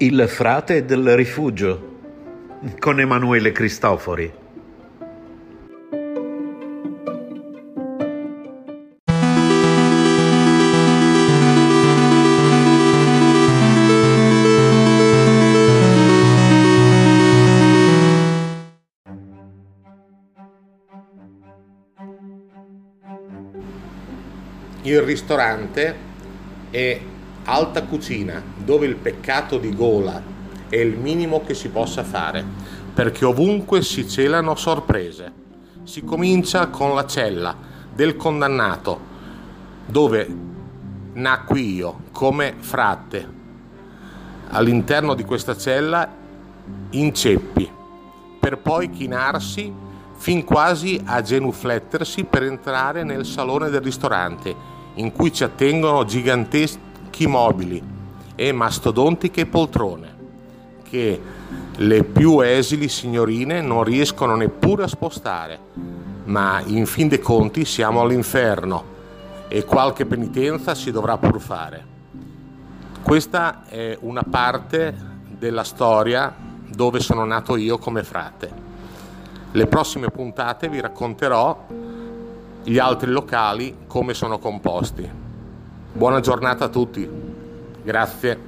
Il frate del rifugio con Emanuele Cristofori. Il ristorante è alta cucina, dove il peccato di gola è il minimo che si possa fare, perché ovunque si celano sorprese. Si comincia con la cella del condannato, dove nacqui io come frate. All'interno di questa cella inceppi, per poi chinarsi fin quasi a genuflettersi per entrare nel salone del ristorante, in cui ci attengono giganteschi pacchi mobili e mastodontiche poltrone che le più esili signorine non riescono neppure a spostare, ma in fin dei conti siamo all'inferno e qualche penitenza si dovrà pur fare. Questa è una parte della storia dove sono nato io come frate. Le prossime puntate vi racconterò gli altri locali come sono composti. Buona giornata a tutti. Grazie.